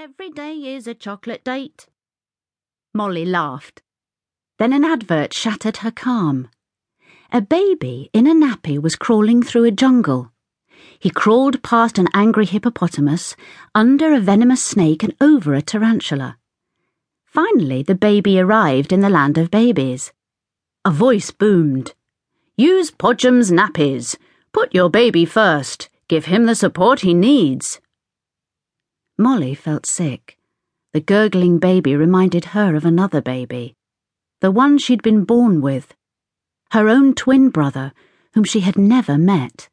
Every day is a chocolate date. Molly laughed. Then an advert shattered her calm. A baby in a nappy was crawling through a jungle. He crawled past an angry hippopotamus, under a venomous snake, and over a tarantula. Finally, the baby arrived in the land of babies. A voice boomed. Use Podgem's nappies. Put your baby first. Give him the support he needs. Molly felt sick. The gurgling baby reminded her of another baby. The one she'd been born with. Her own twin brother, whom she had never met.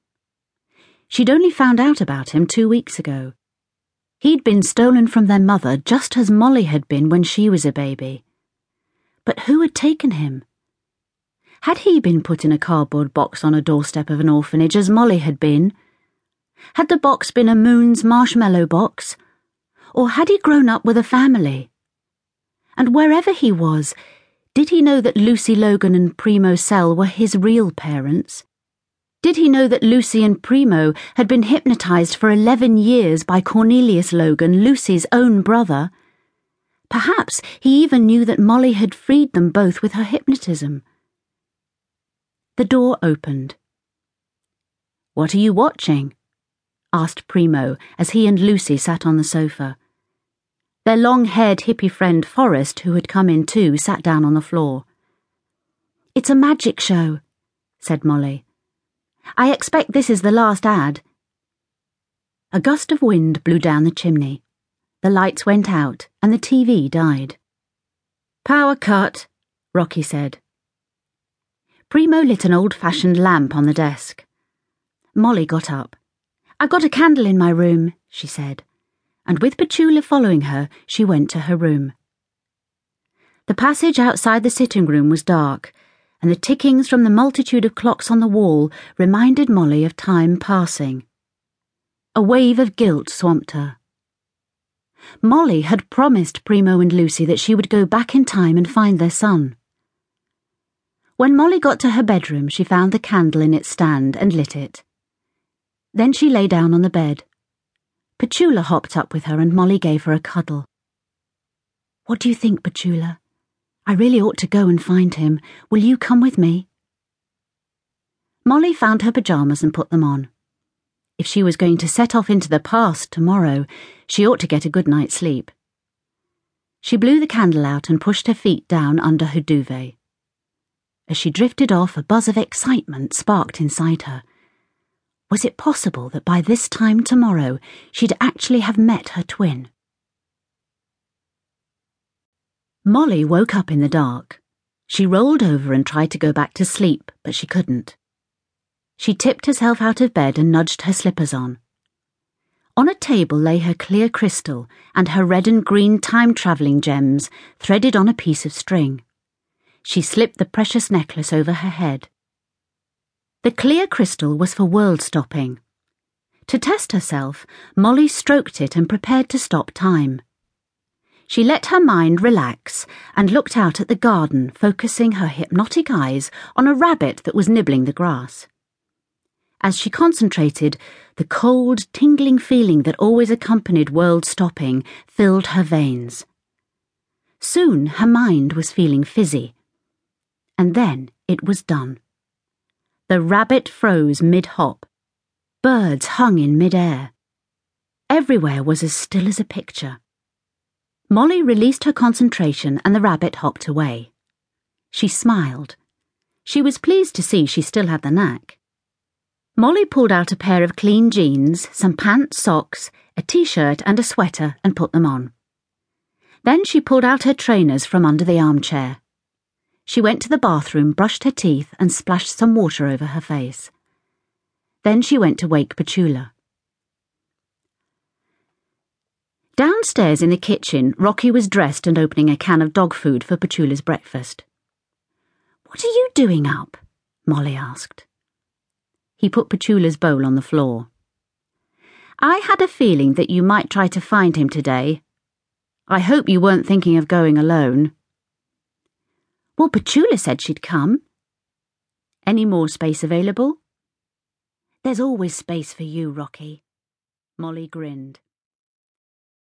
She'd only found out about him two weeks ago. He'd been stolen from their mother just as Molly had been when she was a baby. But who had taken him? Had he been put in a cardboard box on a doorstep of an orphanage as Molly had been? Had the box been a Moon's marshmallow box? Or had he grown up with a family? And wherever he was, did he know that Lucy Logan and Primo Cell were his real parents? Did he know that Lucy and Primo had been hypnotized for 11 years by Cornelius Logan, Lucy's own brother? Perhaps he even knew that Molly had freed them both with her hypnotism. The door opened. What are you watching? asked Primo as he and Lucy sat on the sofa. Their long haired hippie friend Forrest, who had come in too, sat down on the floor. It's a magic show, said Molly. I expect this is the last ad. A gust of wind blew down the chimney. The lights went out and the TV died. Power cut, Rocky said. Primo lit an old fashioned lamp on the desk. Molly got up. I've got a candle in my room, she said, and with Petula following her, she went to her room. The passage outside the sitting room was dark and the tickings from the multitude of clocks on the wall reminded Molly of time passing. A wave of guilt swamped her. Molly had promised Primo and Lucy that she would go back in time and find their son. When Molly got to her bedroom, she found the candle in its stand and lit it. Then she lay down on the bed. Petula hopped up with her and Molly gave her a cuddle. What do you think, Petula? I really ought to go and find him. Will you come with me? Molly found her pyjamas and put them on. If she was going to set off into the past tomorrow, she ought to get a good night's sleep. She blew the candle out and pushed her feet down under her duvet. As she drifted off, a buzz of excitement sparked inside her. Was it possible that by this time tomorrow she'd actually have met her twin? Molly woke up in the dark. She rolled over and tried to go back to sleep, but she couldn't. She tipped herself out of bed and nudged her slippers on. On a table lay her clear crystal and her red and green time travelling gems threaded on a piece of string. She slipped the precious necklace over her head. The clear crystal was for world stopping. To test herself, Molly stroked it and prepared to stop time. She let her mind relax and looked out at the garden, focusing her hypnotic eyes on a rabbit that was nibbling the grass. As she concentrated, the cold, tingling feeling that always accompanied world stopping filled her veins. Soon her mind was feeling fizzy. And then it was done. The rabbit froze mid hop. Birds hung in mid air. Everywhere was as still as a picture. Molly released her concentration and the rabbit hopped away. She smiled. She was pleased to see she still had the knack. Molly pulled out a pair of clean jeans, some pants, socks, a t shirt, and a sweater and put them on. Then she pulled out her trainers from under the armchair. She went to the bathroom, brushed her teeth, and splashed some water over her face. Then she went to wake Petula. Downstairs in the kitchen, Rocky was dressed and opening a can of dog food for Petula's breakfast. What are you doing up? Molly asked. He put Petula's bowl on the floor. I had a feeling that you might try to find him today. I hope you weren't thinking of going alone. Well, Petula said she'd come. Any more space available? There's always space for you, Rocky. Molly grinned.